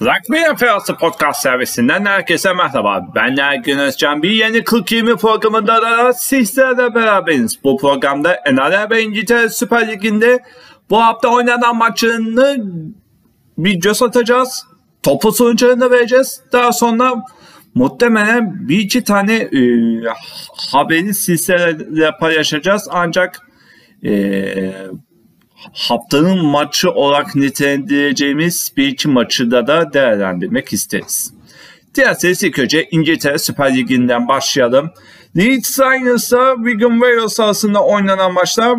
Rugby Referansı Podcast servisinden herkese merhaba. Ben Ergün Özcan. Bir yeni 40-20 programında da sizlerle beraberiz. Bu programda NRL ve İngiltere Süper Ligi'nde bu hafta oynanan maçını bir göz atacağız. Topu sonuçlarını vereceğiz. Daha sonra muhtemelen bir iki tane e, haberi sizlerle paylaşacağız. Ancak e, haftanın maçı olarak nitelendireceğimiz bir iki maçı da da değerlendirmek isteriz. Dilerseniz ilk önce İngiltere Süper Ligi'nden başlayalım. Leeds Lions'la Wigan Warriors arasında oynanan maçlar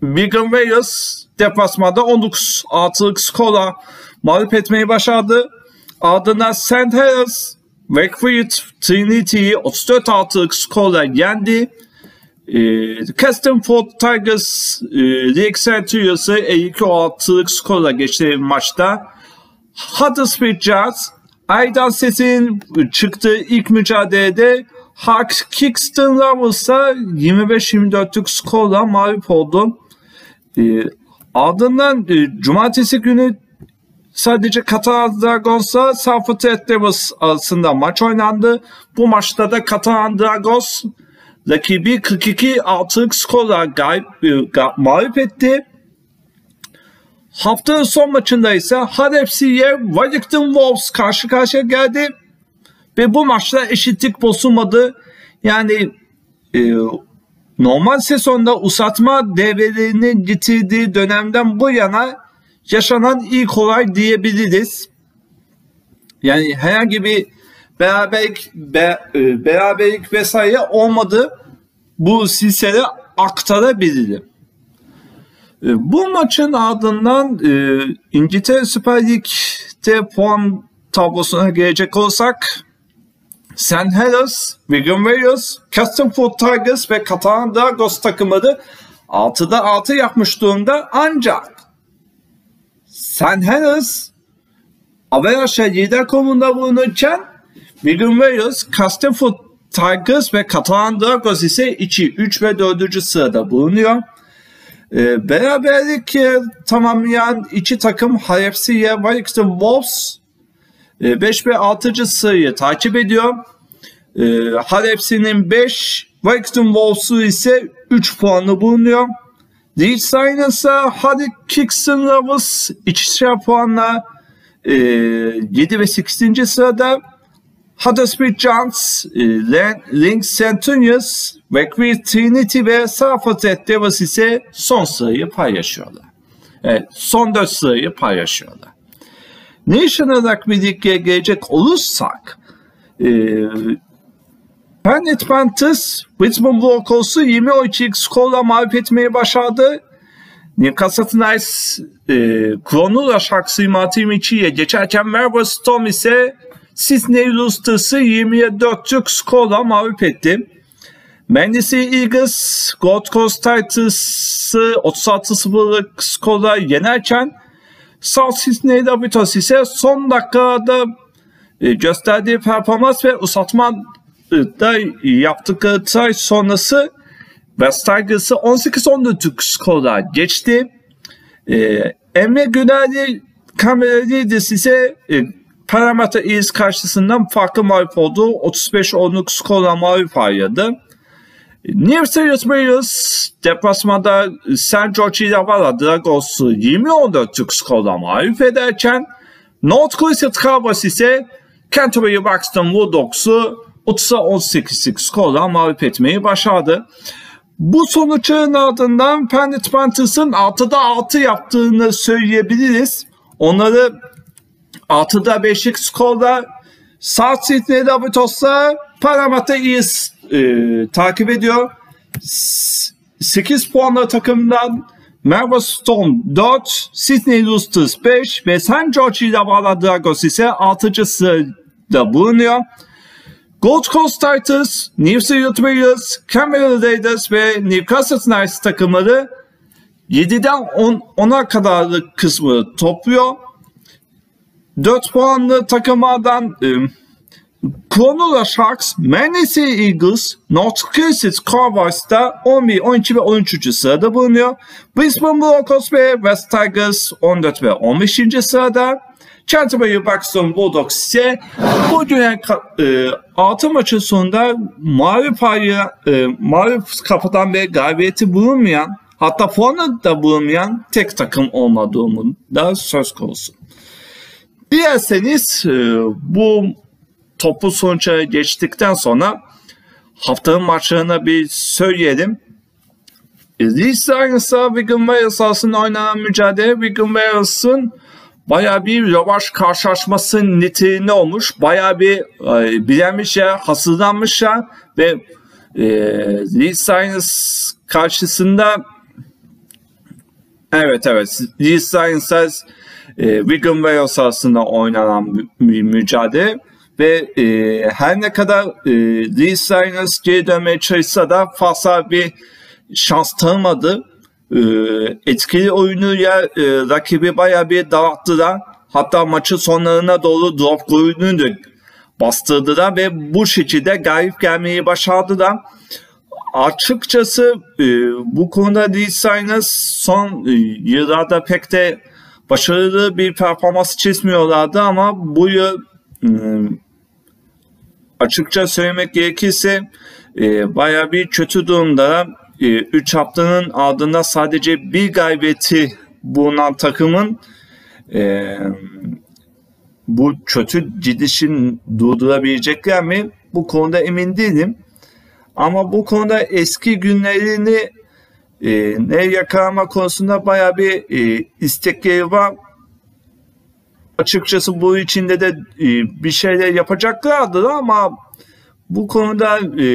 Wigan Warriors deplasmanda 19 6'lık skorla mağlup etmeyi başardı. Ardından St. Helens Wakefield Trinity'yi 34 6'lık skorla yendi. E, Castleford Tigers e, League Centuriors'ı 52 6'lık skorla geçti maçta. Huddersfield Jazz Aydan Ses'in çıktığı ilk mücadelede Hawks Kingston Rovers'a 25-24'lük skorla mağlup oldu. E, ardından e, cumartesi günü sadece Catalan Dragons'la Southend Devils arasında maç oynandı. Bu maçta da Catalan Dragons rakibi 42 6'lık skorla galip, mağlup etti. Haftanın son maçında ise FC'ye Wellington Wolves karşı karşıya geldi. Ve bu maçta eşitlik bozulmadı. Yani e, normal sezonda uzatma devrelerini getirdiği dönemden bu yana yaşanan ilk olay diyebiliriz. Yani herhangi bir beraberlik, be, e, beraberlik vesaire olmadı. Bu silsile aktarabilirim. E, bu maçın ardından e, İngiltere Süper Lig'de puan tablosuna gelecek olsak St. Helens, Wigan Warriors, Castleford Tigers ve Catalan Dragos takımları 6'da 6 yapmış durumda ancak St. Helens Averaj'da lider konumunda bulunurken Wigan Warriors, Castleford Tigers ve Catalan Dragos ise 2, 3 ve 4. sırada bulunuyor. E, beraberlik e, tamamlayan iki takım HFC'ye Wellington Wolves 5 e, ve 6. sırayı takip ediyor. E, HFC'nin 5, Wellington Wolves'u ise 3 puanı bulunuyor. Leeds Lions'a Harry Kingston Rovers ikişer puanla e, 7 ve 8. sırada. Huddersfield Giants, e, Links Centurions, Wakefield Trinity ve Southampton Devils ise son sırayı paylaşıyorlar. Evet, son dört sırayı paylaşıyorlar. National Rugby League'e gelecek olursak e, Penrith Panthers Brisbane Broncos'u 20-12 skorla mağlup etmeyi başardı. Newcastle Knights e, Cronulla Sharks'ı Martin Michi'ye geçerken Melbourne Storm ise Sydney Roosters'ı 24'lük skorla mağlup etti. Manchester Eagles Gold Coast Titans'ı 36-0'lık skorla yenerken South Sydney Rabbitohs ise son dakikada e, gösterdiği performans ve uzatma da yaptıkları try sonrası West Tigers'ı 18-14'lük skorla geçti. E, Emre Günerli Kameralidis ise e, Parramatta Eels karşısından farklı mağlup oldu. 35-10'luk skorla mağlup ayrıldı. New Serious Warriors deplasmanda St. George Illawarra Dragos'u 20-14'lük skorla mağlup ederken North Coast Cowboys ise Canterbury Buxton Bulldogs'u 30'a 18'lik skorla mağlup etmeyi başardı. Bu sonuçların ardından Penrith Panthers'ın 6'da 6 yaptığını söyleyebiliriz. Onları 6'da 5'lik skorla South Sydney Rabbitohs'la Parramatta East e, takip ediyor. 8 puanla takımdan Melbourne Storm 4, Sydney Roosters 5 ve St. George Illawarra Dragons ise 6. sırada bulunuyor. Gold Coast Titans, New Zealand Warriors, Canberra Raiders ve Newcastle Knights takımları 7'den 10, 10'a kadarlık kısmı topluyor. 4 puanlı takımlardan e, Cronulla Sharks, Manly Eagles, North Coast Cowboys'ta 11, 12 ve 13. sırada bulunuyor. Brisbane Broncos ve West Tigers 14 ve 15. sırada. Canterbury Buxton Bulldogs ise bu dünya e, 6 maçın sonunda mavi payı, e, mavi kapıdan ve galibiyeti bulunmayan hatta puanı da bulunmayan tek takım olma durumunda söz konusu. Dilerseniz e, bu topu sonuca geçtikten sonra haftanın maçlarına bir söyleyelim. Leeds Lions'a Wigan Wales arasında oynanan mücadele Wigan Wales'ın baya bir rövaş karşılaşması niteliğinde olmuş. Baya bir e, bilenmiş ya, hasırlanmış ya ve e, Leeds Lions karşısında evet evet Leeds Lions'a e, Wigan Wales arasında oynanan bir mücadele ve e, her ne kadar e, Leeds Lions geri dönmeye çalışsa da fazla bir şans tanımadı. E, etkili oyunuyla e, rakibi baya bir dağıttılar. Hatta maçın sonlarına doğru drop golünü de bastırdılar ve bu şekilde galip gelmeyi başardılar. Açıkçası e, bu konuda Leeds Lions son e, yıllarda pek de başarılı bir performans çizmiyorlardı ama bu yıl e, açıkça söylemek gerekirse e, baya bir kötü durumda. 3 e, haftanın ardında sadece bir gaybeti bulunan takımın bu kötü gidişin durdurabilecekler mi? Bu konuda emin değilim. Ama bu konuda eski günlerini e, ne yakalama konusunda baya bir e, istekleri var. Açıkçası bu içinde de e, bir şeyler yapacaklardır ama bu konuda e,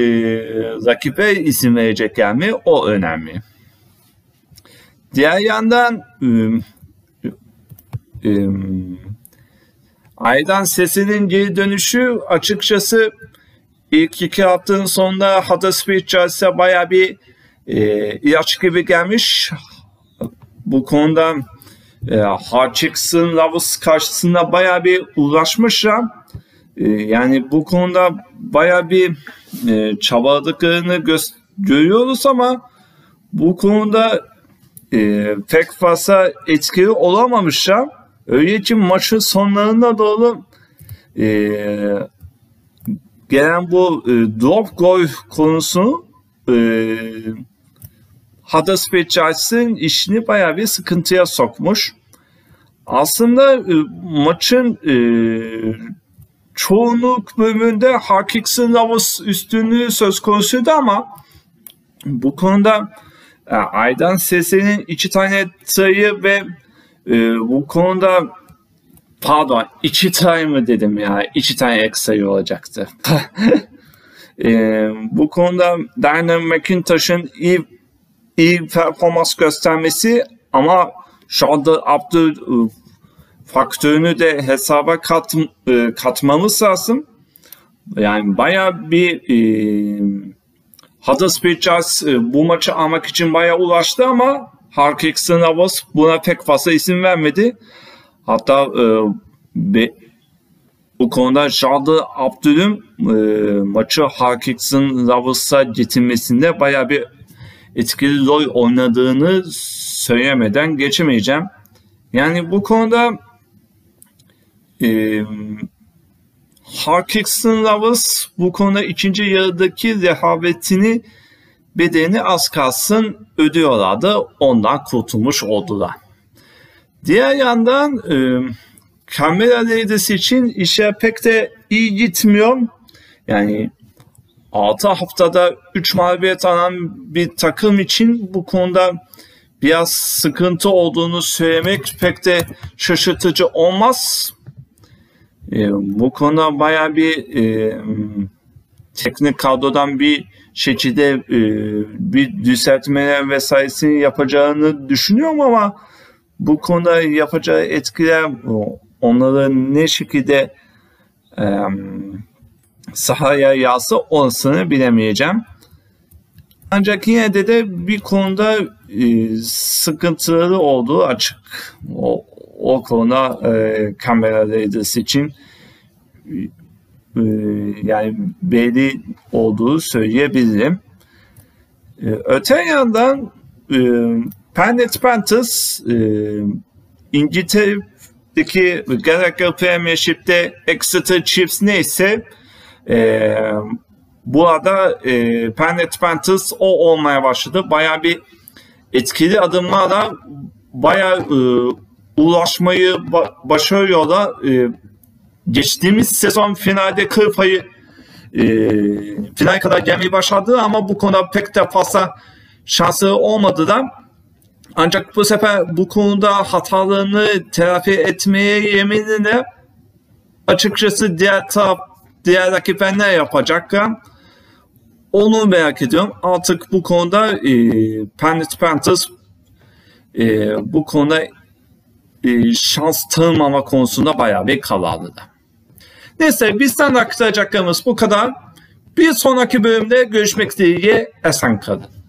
rakibe isim verecekler mi? O önemli. Diğer yandan e, e, Aydan sesinin geri dönüşü açıkçası ilk iki haftanın sonunda Huddersfield Chelsea'ye baya bir e, ilaç gibi gelmiş. Bu konuda e, Hutchinson Lovers karşısında baya bir uğraşmışlar. E, yani bu konuda baya bir e, çabaladıklarını gö- görüyoruz ama bu konuda e, pek fazla etkili olamamışlar. Öyle için maçın sonlarına doğru e, gelen bu e, drop goal konusunu e, Huddersfield Giants'ın işini bayağı bir sıkıntıya sokmuş. Aslında e, maçın e, çoğunluk bölümünde Harkins'in Lavos üstünlüğü söz konusuydu ama bu konuda e, Aydan Sese'nin iki tane sayı ve e, bu konuda pardon iki tane mı dedim ya iki tane ek sayı olacaktı. e, bu konuda Daniel McIntosh'ın iyi iyi performans göstermesi ama şu anda Abdül e, faktörünü de hesaba kat, e, katmamız lazım. Yani baya bir e, Huddersfield Jazz e, bu maçı almak için baya ulaştı ama Harkix'in Avos buna pek fazla isim vermedi. Hatta e, be, bu konuda Jadı Abdül'ün e, maçı Harkix'in Ravos'a getirmesinde baya bir etkili rol oynadığını söylemeden geçemeyeceğim. Yani bu konuda e, Harkins'ın Lovers bu konuda ikinci yarıdaki rehavetini bedelini az kalsın ödüyorlardı. Ondan kurtulmuş oldular. Diğer yandan e, kamera için işe pek de iyi gitmiyor. Yani 6 haftada 3 mağlubiyet alan bir takım için bu konuda biraz sıkıntı olduğunu söylemek pek de şaşırtıcı olmaz. E, bu konuda baya bir e, teknik kadrodan bir şekilde e, bir düzeltmeler vesairesini yapacağını düşünüyorum ama bu konuda yapacağı etkiler onları ne şekilde e, sahaya yağsa olsunu bilemeyeceğim. Ancak yine de de bir konuda e, sıkıntıları olduğu açık. O, o konuda e, kamera readers için e, yani belli olduğu söyleyebilirim. E, öte yandan e, Planet Panthers e, İngiltere Lig'deki Gallagher Premiership'te Exeter Chiefs neyse e, bu arada e, Penrith Panthers o olmaya başladı. Baya bir etkili adımlarla baya e, ulaşmayı ba- başarıyorlar. E, geçtiğimiz sezon finalde kıl payı e, final kadar gelmeyi başardı ama bu konuda pek de fazla şansı olmadı da ancak bu sefer bu konuda hatalarını telafi etmeye yeminini açıkçası diğer taraf diğer rakipler ne yapacaklar onu merak ediyorum. Artık bu konuda e, Penrith Panthers e, bu konuda e, şans tanımama konusunda bayağı bir kararlı da. Neyse bizden aktaracaklarımız bu kadar. Bir sonraki bölümde görüşmek dileğiyle esen kalın.